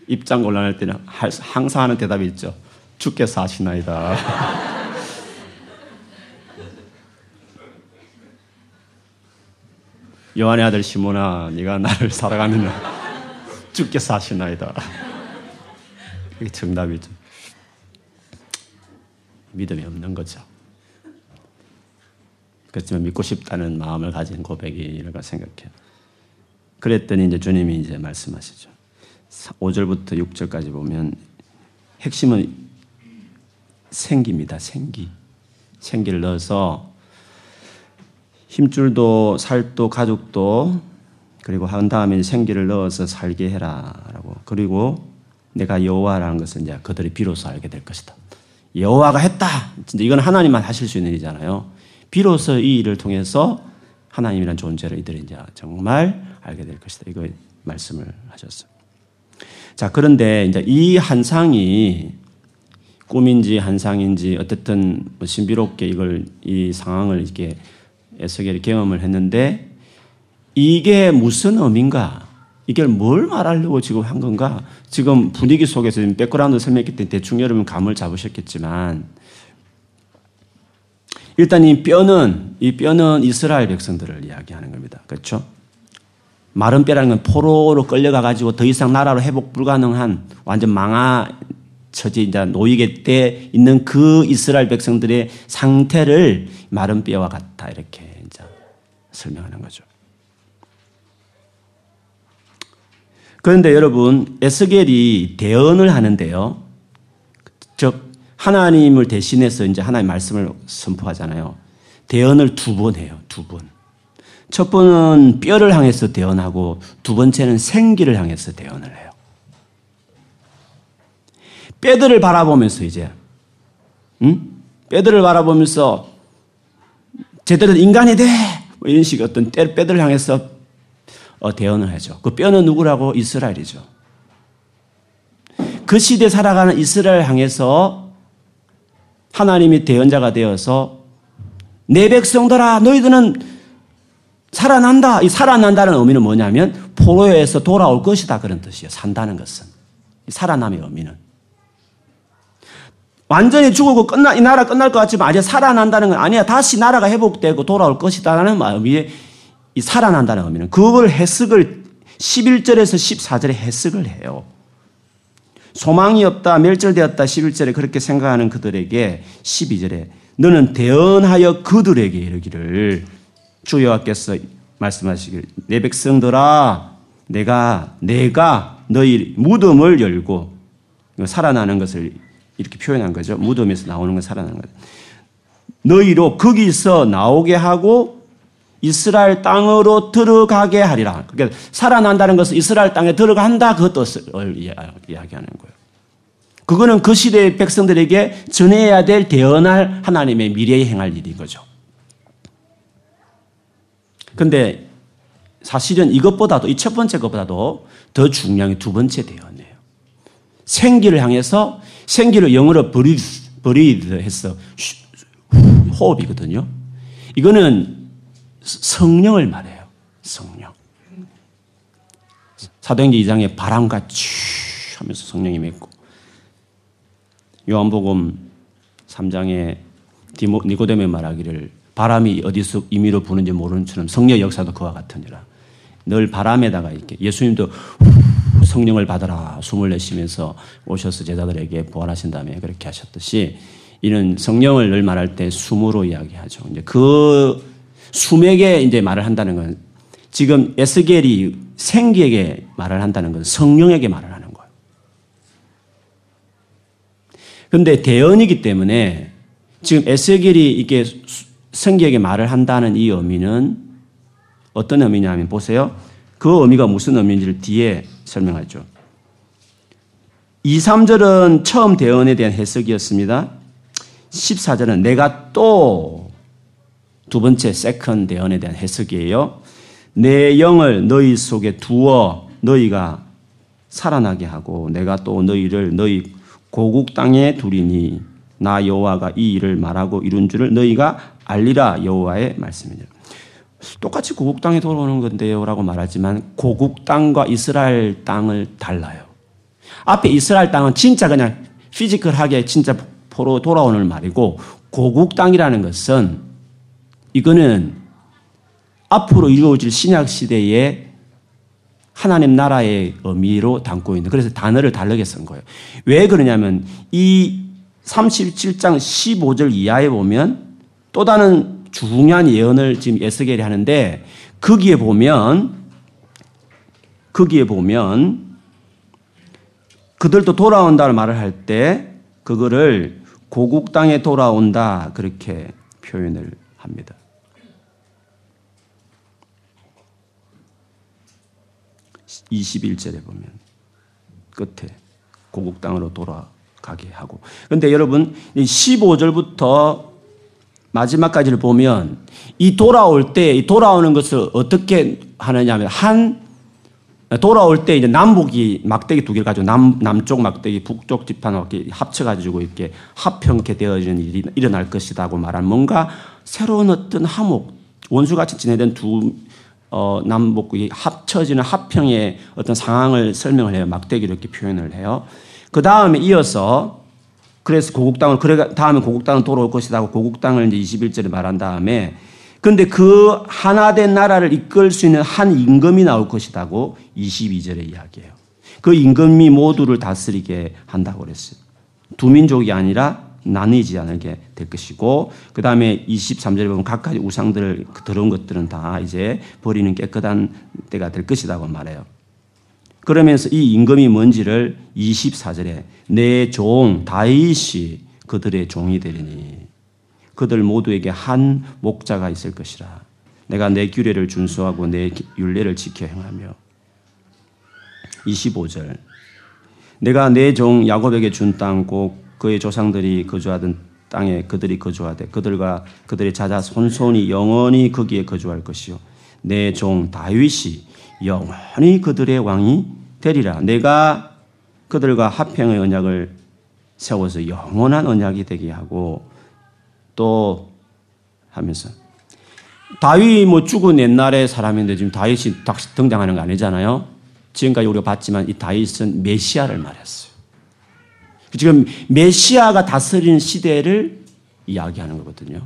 입장 곤란할 때는 항상 하는 대답이 있죠. 주께서 하시나이다. 요한의 아들 시모나, 네가 나를 사랑하느냐? 주께서 하시나이다. 이게 정답이죠. 믿음이 없는 거죠. 그렇지만 믿고 싶다는 마음을 가진 고백이라고 생각해요. 그랬더니 이제 주님이 이제 말씀하시죠. 5절부터 6절까지 보면 핵심은 생기입니다. 생기. 생기를 넣어서 힘줄도 살도 가죽도 그리고 한 다음에 생기를 넣어서 살게 해라라고 그리고 내가 여호와라는 것을 이제 그들이 비로소 알게 될 것이다. 여호와가 했다. 진짜 이건 하나님만 하실 수 있는 일이잖아요. 비로소 이 일을 통해서 하나님이란 존재를 이들이 이제 정말 알게 될 것이다. 이거 말씀을 하셨어요. 자, 그런데 이제 이 환상이 꿈인지 환상인지 어쨌든 뭐 신비롭게 이걸 이 상황을 이렇게 에스겔이 경험을 했는데 이게 무슨 의미인가? 이게 뭘 말하려고 지금 한 건가? 지금 분위기 속에서 지금 background 설명했기 때문에 대충 여러분 감을 잡으셨겠지만 일단 이 뼈는 이 뼈는 이스라엘 백성들을 이야기하는 겁니다. 그렇죠? 마른 뼈라는 건 포로로 끌려가 가지고 더 이상 나라로 회복 불가능한 완전 망하 처지 이제 노이게 때 있는 그 이스라엘 백성들의 상태를 마른 뼈와 같다 이렇게 이제 설명하는 거죠. 그런데 여러분 에스겔이 대언을 하는데요. 즉 하나님을 대신해서 이제 하나님 말씀을 선포하잖아요. 대언을 두 번 해요. 두 번. 첫 번은 뼈를 향해서 대언하고 두 번째는 생기를 향해서 대언을 해요. 뼈들을 바라보면서 이제 응? 뼈들을 바라보면서 제대로 인간이 돼! 뭐 이런 식의 어떤 뼈들을 향해서 어, 대언을 하죠. 그 뼈는 누구라고? 이스라엘이죠. 그 시대에 살아가는 이스라엘 향해서 하나님이 대언자가 되어서 내 백성들아 너희들은 살아난다. 이 살아난다는 의미는 뭐냐면 포로에서 돌아올 것이다 그런 뜻이에요. 산다는 것은 살아남의 의미는 완전히 죽고 끝나 이 나라 끝날 것 같지만 아직 살아난다는 건 아니야. 다시 나라가 회복되고 돌아올 것이다라는 의미의 이 살아난다는 의미는 그걸 해석을 11절에서 14절에 해석을 해요. 소망이 없다, 멸절되었다, 11절에 그렇게 생각하는 그들에게 12절에 너는 대언하여 그들에게 이르기를 주 여호와께서 말씀하시길 내 백성들아 내가 내가 너희 무덤을 열고 살아나는 것을 이렇게 표현한 거죠. 무덤에서 나오는 건 살아나는 거죠. 너희로 거기서 나오게 하고 이스라엘 땅으로 들어가게 하리라. 그러니까 살아난다는 것은 이스라엘 땅에 들어간다 그 뜻을 이야기하는 거예요. 그거는 그 시대의 백성들에게 전해야 될 대언할 하나님의 미래에 행할 일인 거죠. 근데 사실은 이것보다도 이 첫 번째 것보다도 더 중요한 게 두 번째 대언이에요. 생기를 향해서 생기를 영어로 브리드, 브리드 해서 호흡이거든요. 이거는 성령을 말해요. 성령. 사도행전 2장에 바람과 치 하면서 성령이 맺고 요한복음 3장에 니고데메 말하기를 바람이 어디서 임의로 부는지 모르는 처럼 성령 역사도 그와 같으니라. 늘 바람에다가 이렇게 예수님도 성령을 받아라 숨을 내쉬면서 오셔서 제자들에게 부활하신 다음에 그렇게 하셨듯이 이는 성령을 늘 말할 때 숨으로 이야기하죠. 이제 그 숨에게 이제 말을 한다는 건 지금 에스겔이 생기에게 말을 한다는 건 성령에게 말을 하는 거예요. 그런데 대언이기 때문에 지금 에스겔이 이게 생기에게 말을 한다는 이 의미는 어떤 의미냐면 보세요. 그 의미가 무슨 의미인지를 뒤에 설명하죠. 2, 3절은 처음 대언에 대한 해석이었습니다. 14절은 내가 또 두 번째 second 대언에 대한 해석이에요. 내 영을 너희 속에 두어 너희가 살아나게 하고 내가 또 너희를 너희 고국 땅에 두리니 나 여호와가 이 일을 말하고 이룬 줄을 너희가 알리라 여호와의 말씀이니라. 똑같이 고국 땅에 돌아오는 건데요라고 말하지만 고국 땅과 이스라엘 땅은 달라요. 앞에 이스라엘 땅은 진짜 그냥 피지컬하게 진짜 포로 돌아오는 말이고 고국 땅이라는 것은 이거는 앞으로 이루어질 신약 시대에 하나님 나라의 의미로 담고 있는 그래서 단어를 다르게 쓴 거예요. 왜 그러냐면 이 37장 15절 이하에 보면 또 다른 중요한 예언을 지금 에스겔이 하는데 거기에 보면 거기에 보면 그들도 돌아온다는 말을 할 때 그거를 고국 땅에 돌아온다 그렇게 표현을 합니다. 21절에 보면 끝에 고국 땅으로 돌아가게 하고. 근데 여러분 15절부터 마지막까지를 보면 이 돌아올 때 돌아오는 것을 어떻게 하느냐면 한 돌아올 때 이제 남북이 막대기 두 개를 가지고 남, 남쪽 막대기, 북쪽 지판 막대기 합쳐가지고 이렇게 합형케 되어지는 일이 일어날 것이다고 말한 뭔가 새로운 어떤 화목, 원수같이 지내던 두 어, 남북이 합쳐지는 합형의 어떤 상황을 설명을 해요. 막대기로 이렇게 표현을 해요. 그 다음에 이어서 그래서 고국 땅을 그래 다음에 고국 땅은 돌아올 것이다 고 고국 땅을 이제 21절에 말한 다음에 근데 그 하나 된 나라를 이끌 수 있는 한 임금이 나올 것이다고 22절에 이야기해요. 그 임금이 모두를 다스리게 한다고 그랬어요. 두 민족이 아니라 나뉘지 않게 될 것이고 그 다음에 23절에 보면 각가지 우상들을 그 더러운 것들은 다 이제 버리는 깨끗한 때가 될 것이라고 말해요. 그러면서 이 임금이 뭔지를 24절에 내 종 다윗이 그들의 종이 되리니 그들 모두에게 한 목자가 있을 것이라. 내가 내 규례를 준수하고 내 율례를 지켜 행하며 25절 내가 내 종 야곱에게 준땅곧 그의 조상들이 거주하던 땅에 그들이 거주하되 그들과 그들의 자자 손손이 영원히 거기에 거주할 것이요 내 종 다윗이 영원히 그들의 왕이 되리라 내가 그들과 합평의 언약을 세워서 영원한 언약이 되게 하고 또 하면서 다윗이 뭐 죽은 옛날의 사람인데 지금 다윗이 다시 등장하는 거 아니잖아요. 지금까지 우리가 봤지만 이 다윗은 메시아를 말했어요. 지금 메시아가 다스리는 시대를 이야기하는 거거든요.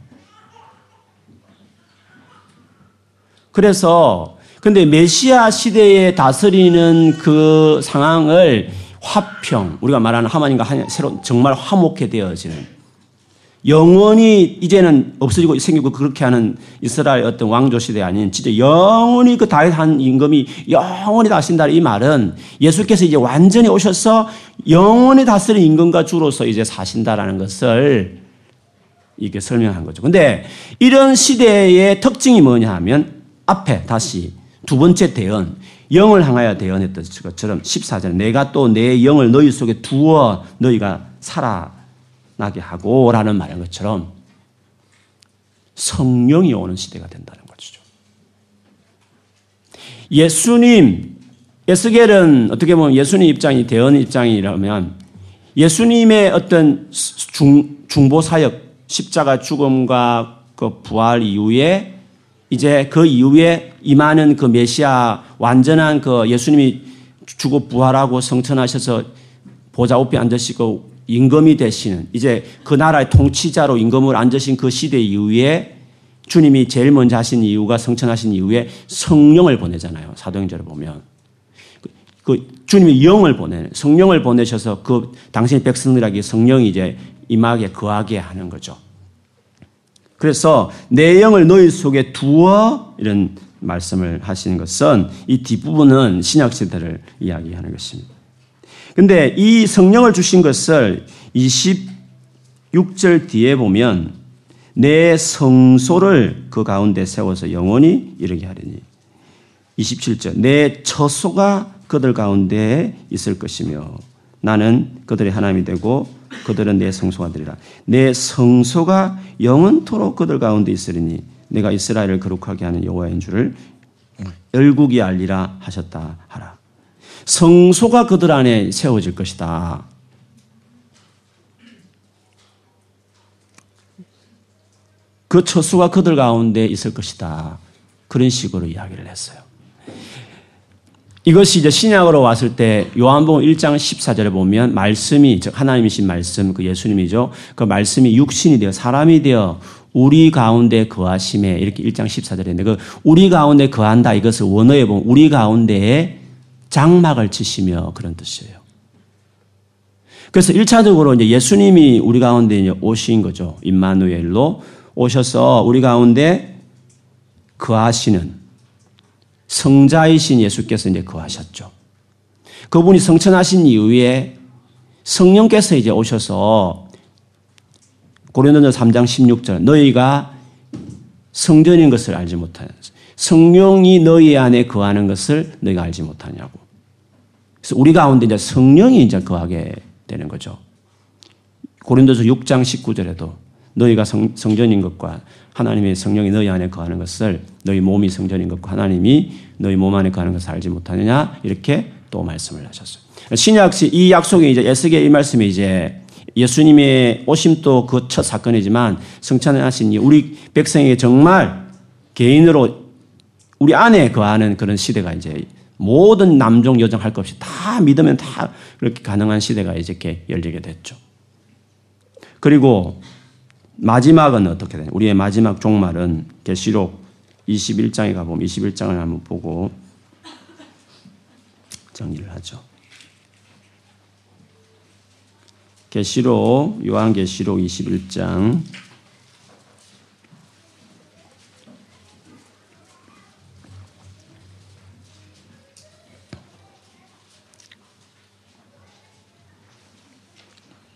그래서 근데 메시아 시대에 다스리는 그 상황을 화평, 우리가 말하는 하나님과 새로 정말 화목해 되어지는 영원히 이제는 없어지고 생기고 그렇게 하는 이스라엘 어떤 왕조 시대 아닌 진짜 영원히 그 다윗 한 임금이 영원히 다신다 이 말은 예수께서 이제 완전히 오셔서 영원히 다스린 임금과 주로서 이제 사신다라는 것을 이게 설명한 거죠. 근데 이런 시대의 특징이 뭐냐 하면 앞에 다시 두 번째 대언 영을 향하여 대언했던 것처럼 14절 내가 또 내 영을 너희 속에 두어 너희가 살아 나게 하고 라는 말인 것처럼 성령이 오는 시대가 된다는 것이죠. 예수님, 에스겔은 어떻게 보면 예수님 입장이 대언 입장이라면 예수님의 어떤 중, 중보 사역, 십자가 죽음과 그 부활 이후에 이제 그 이후에 임하는 그 메시아 완전한 그 예수님이 죽어 부활하고 성천하셔서 보좌 앞에 앉으시고 임금이 되시는 이제 그 나라의 통치자로 임금을 앉으신 그 시대 이후에 주님이 제일 먼저 하신 이유가 성천하신 이후에 성령을 보내잖아요. 사도행전을 보면. 그, 그 주님이 영을 보내, 성령을 보내셔서 그 당신의 백성들에게 성령이 이제 임하게 거하게 하는 거죠. 그래서 내 영을 너희 속에 두어 이런 말씀을 하시는 것은 이 뒷부분은 신약 시대를 이야기하는 것입니다. 근데 이 성령을 주신 것을 26절 뒤에 보면 내 성소를 그 가운데 세워서 영원히 이르게 하리니. 27절 내 처소가 그들 가운데 있을 것이며 나는 그들의 하나님이 되고 그들은 내 성소가 되리라. 내 성소가 영원토록 그들 가운데 있으리니 내가 이스라엘을 거룩하게 하는 여호와인 줄을 열국이 알리라 하셨다 하라 성소가 그들 안에 세워질 것이다. 그 처수가 그들 가운데 있을 것이다. 그런 식으로 이야기를 했어요. 이것이 이제 신약으로 왔을 때 요한복음 1장 14절에 보면 말씀이 즉 하나님이신 말씀 그 예수님이죠. 그 말씀이 육신이 되어 사람이 되어 우리 가운데 거하심에 이렇게 1장 14절에 있는데 그 우리 가운데 거한다 이것을 원어에 보면 우리 가운데에 장막을 치시며 그런 뜻이에요. 그래서 1차적으로 이제 예수님이 우리 가운데 이제 오신 거죠. 임마누엘로 오셔서 우리 가운데 거하시는 성자이신 예수께서 이제 거하셨죠. 그분이 성천하신 이후에 성령께서 이제 오셔서 고린도전 3장 16절 너희가 성전인 것을 알지 못하냐. 성령이 너희 안에 거하는 것을 너희가 알지 못하냐고. 그래서 우리 가운데 이제 성령이 이제 거하게 되는 거죠. 고린도서 6장 19절에도 너희가 성, 성전인 것과 하나님의 성령이 너희 안에 거하는 것을 너희 몸이 성전인 것과 하나님이 너희 몸 안에 거하는 것을 알지 못하느냐 이렇게 또 말씀을 하셨어요. 신약시 이 약속이 이제 에스겔 이 말씀이 이제 예수님의 오심도 그 첫 사건이지만 성찬하신 우리 백성에게 정말 개인으로 우리 안에 거하는 그런 시대가 이제 모든 남종 여종 할 것 없이 다 믿으면 다 그렇게 가능한 시대가 이제 열리게 됐죠. 그리고 마지막은 어떻게 되냐? 우리의 마지막 종말은 계시록 21장에 가보면 21장을 한번 보고 정리를 하죠. 계시록 요한계시록 21장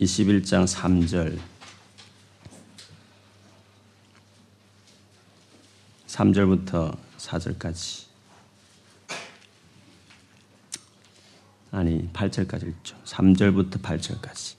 21장 3절 3절부터 4절까지 아니 8절까지 읽죠. 3절부터 8절까지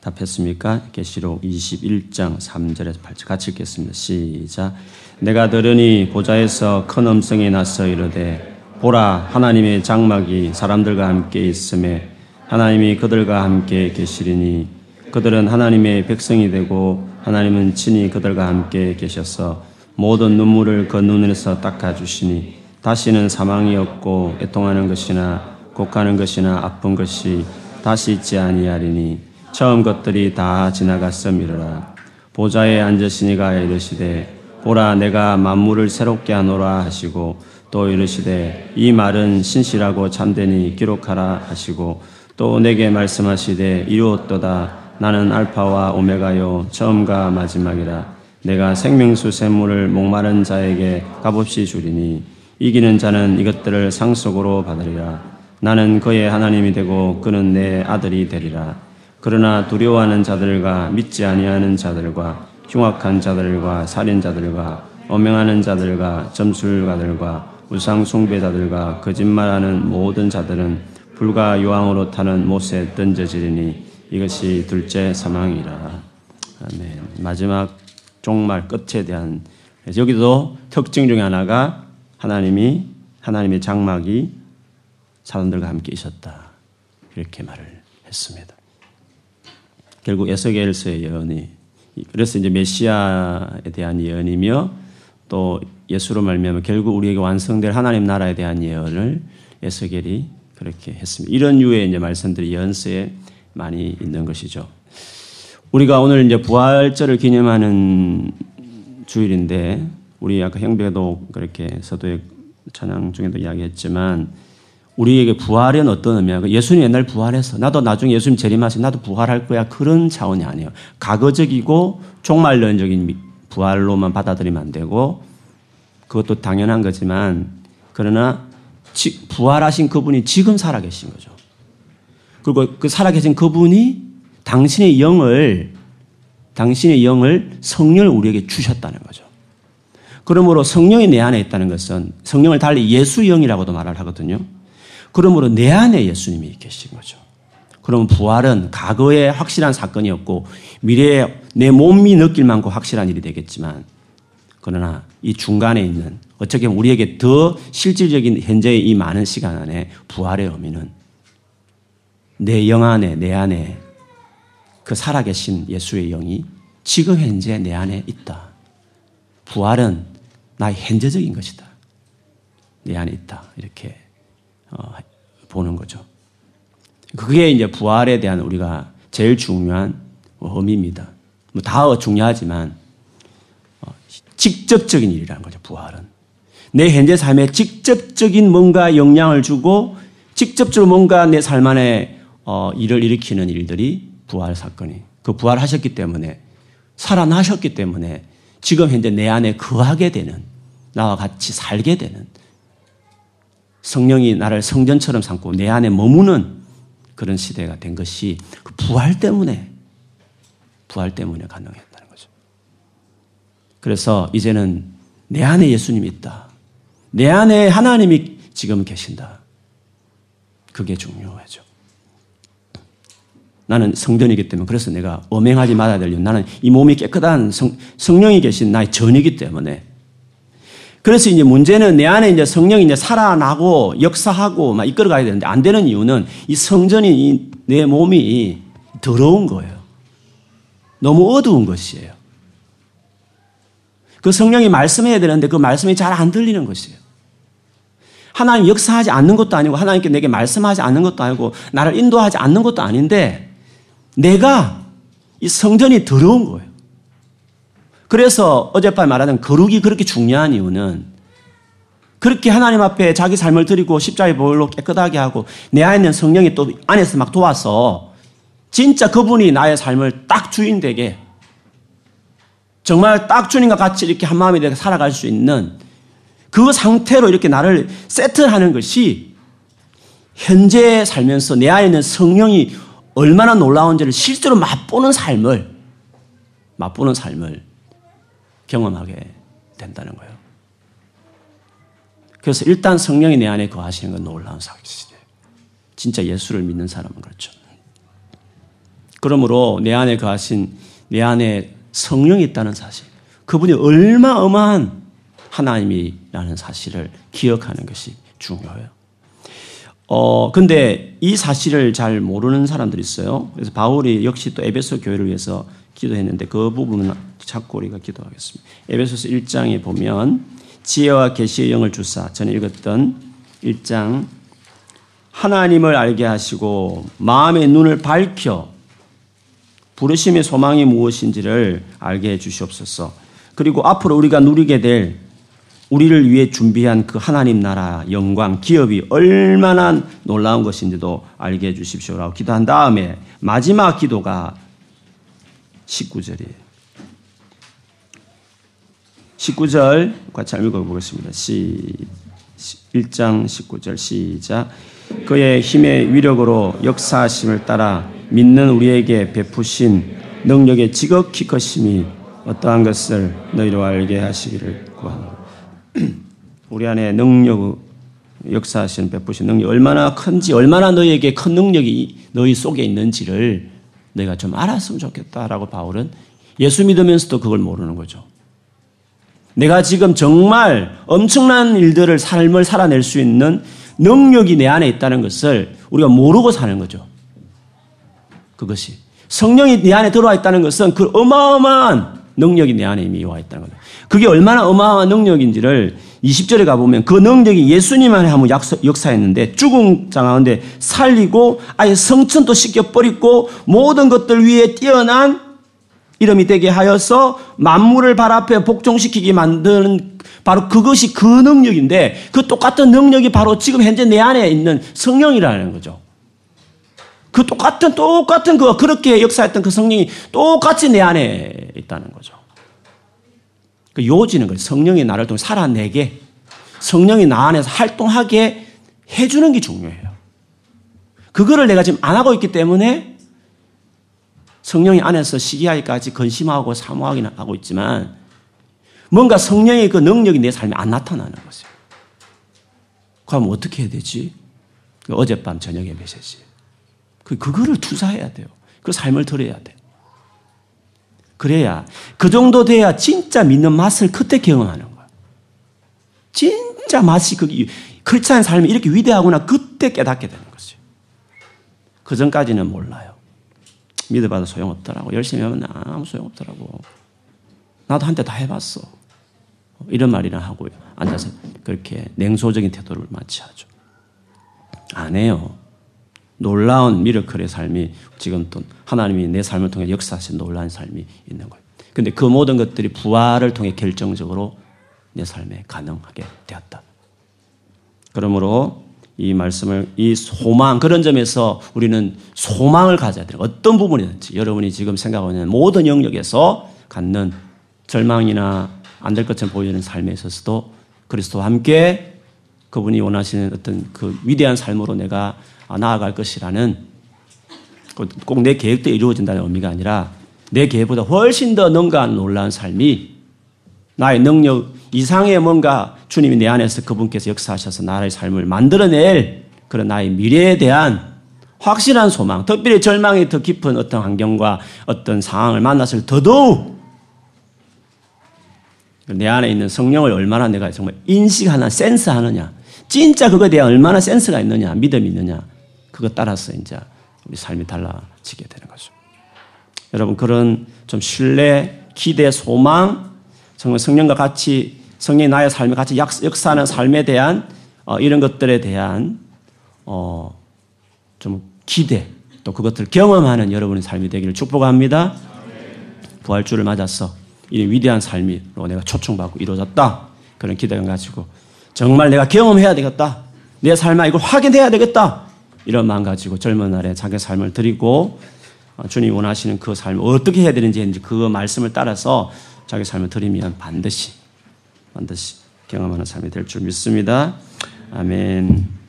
답했습니까? 계시록 21장 3절에서 8절 같이 읽겠습니다. 시작. 내가 들으니 보좌에서 큰 음성이 나서 이르되 보라 하나님의 장막이 사람들과 함께 있음에 하나님이 그들과 함께 계시리니 그들은 하나님의 백성이 되고 하나님은 친히 그들과 함께 계셔서 모든 눈물을 그 눈에서 닦아주시니 다시는 사망이 없고 애통하는 것이나 곡하는 것이나 아픈 것이 다시 있지 아니하리니 처음 것들이 다 지나갔음이로라. 보좌에 앉으시니가 이르시되 보라 내가 만물을 새롭게 하노라 하시고 또 이르시되 이 말은 신실하고 참되니 기록하라 하시고 또 내게 말씀하시되 이루었도다. 나는 알파와 오메가요. 처음과 마지막이라. 내가 생명수 샘물을 목마른 자에게 값없이 주리니 이기는 자는 이것들을 상속으로 받으리라. 나는 그의 하나님이 되고 그는 내 아들이 되리라. 그러나 두려워하는 자들과 믿지 아니하는 자들과 흉악한 자들과 살인자들과 어명하는 자들과 점술가들과 우상 숭배자들과 거짓말하는 모든 자들은 불과 요항으로 타는 못에 던져지리니 이것이 둘째 사망이라. 아멘. 마지막 종말 끝에 대한 여기도 특징 중에 하나가 하나님이 하나님의 장막이 사람들과 함께 있었다. 이렇게 말을 했습니다. 결국 에스겔서의 예언이 그래서 이제 메시아에 대한 예언이며 또 예수로 말미암아 결국 우리에게 완성될 하나님 나라에 대한 예언을 에스겔이 그렇게 했습니다. 이런 유의 이제 말씀들이 연서에 많이 있는 것이죠. 우리가 오늘 이제 부활절을 기념하는 주일인데 우리 아까 형배도 그렇게 서도의 찬양 중에도 이야기했지만 우리에게 부활은 어떤 의미야? 예수님 옛날 부활해서 나도 나중에 예수님 재림하시 나도 부활할 거야 그런 차원이 아니에요. 과거적이고 종말론적인 부활로만 받아들이면 안 되고 그것도 당연한 거지만 그러나 부활하신 그분이 지금 살아계신 거죠. 그리고 그 살아계신 그분이 당신의 영을 당신의 영을 성령을 우리에게 주셨다는 거죠. 그러므로 성령이 내 안에 있다는 것은 성령을 달리 예수 영이라고도 말을 하거든요. 그러므로 내 안에 예수님이 계신 거죠. 그러면 부활은 과거의 확실한 사건이었고 미래에 내 몸이 느낄 만큼 확실한 일이 되겠지만 그러나 이 중간에 있는 어떻게 보면 우리에게 더 실질적인 현재의 이 많은 시간 안에 부활의 의미는 내 영 안에, 내 안에 그 살아계신 예수의 영이 지금 현재 내 안에 있다. 부활은 나의 현재적인 것이다. 내 안에 있다. 이렇게 어, 보는 거죠. 그게 이제 부활에 대한 우리가 제일 중요한 의미입니다. 뭐 다 중요하지만 직접적인 일이라는 거죠, 부활은. 내 현재 삶에 직접적인 뭔가 영향을 주고 직접적으로 뭔가 내 삶 안에 어, 일을 일으키는 일들이 부활 사건이. 그 부활하셨기 때문에 살아나셨기 때문에 지금 현재 내 안에 거하게 되는 나와 같이 살게 되는 성령이 나를 성전처럼 삼고 내 안에 머무는 그런 시대가 된 것이 그 부활 때문에 부활 때문에 가능했다는 거죠. 그래서 이제는 내 안에 예수님이 있다. 내 안에 하나님이 지금 계신다. 그게 중요하죠. 나는 성전이기 때문에 그래서 내가 엄행하지 말아야 될 이유 나는 이 몸이 깨끗한 성, 성령이 계신 나의 전이기 때문에 그래서 이제 문제는 내 안에 이제 성령이 이제 살아나고 역사하고 막 이끌어 가야 되는데 안 되는 이유는 이 성전이 내 몸이 더러운 거예요. 너무 어두운 것이에요. 그 성령이 말씀해야 되는데 그 말씀이 잘 안 들리는 것이에요. 하나님 역사하지 않는 것도 아니고 하나님께 내게 말씀하지 않는 것도 아니고 나를 인도하지 않는 것도 아닌데 내가 이 성전이 더러운 거예요. 그래서 어젯밤에 말하는 거룩이 그렇게 중요한 이유는 그렇게 하나님 앞에 자기 삶을 드리고 십자가의 보혈로 깨끗하게 하고 내 안에 있는 성령이 또 안에서 막 도와서 진짜 그분이 나의 삶을 딱 주인 되게 정말 딱 주님과 같이 이렇게 한 마음이 되게 살아갈 수 있는 그 상태로 이렇게 나를 세트하는 것이 현재 살면서 내 안에 있는 성령이 얼마나 놀라운지를 실제로 맛보는 삶을 맛보는 삶을 경험하게 된다는 거예요. 그래서 일단 성령이 내 안에 거하시는 건 놀라운 사실이에요. 진짜 예수를 믿는 사람은 그렇죠. 그러므로 내 안에 거하신 내 안에 성령이 있다는 사실, 그분이 얼마 어마한 하나님이라는 사실을 기억하는 것이 중요해요. 어, 근데 이 사실을 잘 모르는 사람들이 있어요. 그래서 바울이 역시 또 에베소 교회를 위해서 기도했는데 그 부분은 찾고 우리가 기도하겠습니다. 에베소서 1장에 보면 지혜와 계시의 영을 주사 전에 읽었던 1장 하나님을 알게 하시고 마음의 눈을 밝혀 부르심의 소망이 무엇인지를 알게 해 주시옵소서. 그리고 앞으로 우리가 누리게 될 우리를 위해 준비한 그 하나님 나라 영광, 기업이 얼마나 놀라운 것인지도 알게 해 주십시오라고 기도한 다음에 마지막 기도가 19절이에요. 19절 같이 읽어 보겠습니다. 시, 1장 19절 시작. 그의 힘의 위력으로 역사하심을 따라 믿는 우리에게 베푸신 능력의 지극히 크심이 어떠한 것을 너희로 알게 하시기를 구합니다. 우리 안에 능력, 역사하신 베푸신 능력이 얼마나 큰지, 얼마나 너희에게 큰 능력이 너희 속에 있는지를 내가 좀 알았으면 좋겠다라고 바울은 예수 믿으면서도 그걸 모르는 거죠. 내가 지금 정말 엄청난 일들을 삶을 살아낼 수 있는 능력이 내 안에 있다는 것을 우리가 모르고 사는 거죠. 그것이 성령이 내 안에 들어와 있다는 것은 그 어마어마한 능력이 내 안에 이미 와 있다는 거죠. 그게 얼마나 어마어마한 능력인지를 20절에 가보면 그 능력이 예수님 안에 한번 역사했는데 죽은 자 가운데 살리고 아예 성천도 씻겨버리고 모든 것들 위에 뛰어난 이름이 되게 하여서 만물을 발 앞에 복종시키게 만드는 바로 그것이 그 능력인데 그 똑같은 능력이 바로 지금 현재 내 안에 있는 성령이라는 거죠. 그 똑같은 똑같은 그 그렇게 역사했던 그 성령이 똑같이 내 안에 있다는 거죠. 그 요지는 거예요. 성령이 나를 통해 살아내게 성령이 나 안에서 활동하게 해주는 게 중요해요. 그거를 내가 지금 안 하고 있기 때문에 성령이 안에서 시기하기까지 근심하고 사모하기는 하고 있지만 뭔가 성령의 그 능력이 내 삶에 안 나타나는 거죠. 그럼 어떻게 해야 되지? 그 어젯밤 저녁에 메시지. 그, 그거를 투사해야 돼요. 그 삶을 들어야 돼. 그래야, 그 정도 돼야 진짜 믿는 맛을 그때 경험하는 거야. 진짜 맛이 그, 크리스찬 삶이 이렇게 위대하구나 그때 깨닫게 되는 거죠. 그 전까지는 몰라요. 믿어봐도 소용없더라고. 열심히 하면 아무 소용없더라고. 나도 한때 다 해봤어. 이런 말이나 하고 앉아서 그렇게 냉소적인 태도를 마치하죠. 안 해요. 놀라운 미러클의 삶이 지금 또 하나님이 내 삶을 통해 역사하신 놀라운 삶이 있는 거예요. 근데 그 모든 것들이 부활을 통해 결정적으로 내 삶에 가능하게 되었다. 그러므로 이 말씀을 이 소망 그런 점에서 우리는 소망을 가져야 돼요. 어떤 부분이든지 여러분이 지금 생각하고 있는 모든 영역에서 갖는 절망이나 안 될 것처럼 보이는 삶에 있어서도 그리스도와 함께 그분이 원하시는 어떤 그 위대한 삶으로 내가 나아갈 것이라는 꼭 내 계획도 이루어진다는 의미가 아니라 내 계획보다 훨씬 더 능가한 놀라운 삶이 나의 능력 이상의 뭔가 주님이 내 안에서 그분께서 역사하셔서 나의 삶을 만들어낼 그런 나의 미래에 대한 확실한 소망, 특별히 절망이 더 깊은 어떤 환경과 어떤 상황을 만났을 더더욱 내 안에 있는 성령을 얼마나 내가 정말 인식하나 센스하느냐, 진짜 그거에 대한 얼마나 센스가 있느냐, 믿음이 있느냐, 그것 따라서 이제 우리 삶이 달라지게 되는 거죠. 여러분 그런 좀 신뢰, 기대, 소망, 정말 성령과 같이 성령이 나의 삶에 같이 역사하는 삶에 대한 어, 이런 것들에 대한 어, 좀 기대 또 그것들을 경험하는 여러분의 삶이 되기를 축복합니다. 부활주를 맞았어. 이 위대한 삶으로 내가 초청받고 이루어졌다. 그런 기대감 가지고 정말 내가 경험해야 되겠다. 내 삶아 이걸 확인해야 되겠다. 이런 마음 가지고 젊은 날에 자기 삶을 드리고 어, 주님 원하시는 그 삶을 어떻게 해야 되는지 그 말씀을 따라서 자기 삶을 드리면 반드시 반드시 경험하는 삶이 될 줄 믿습니다. 아멘.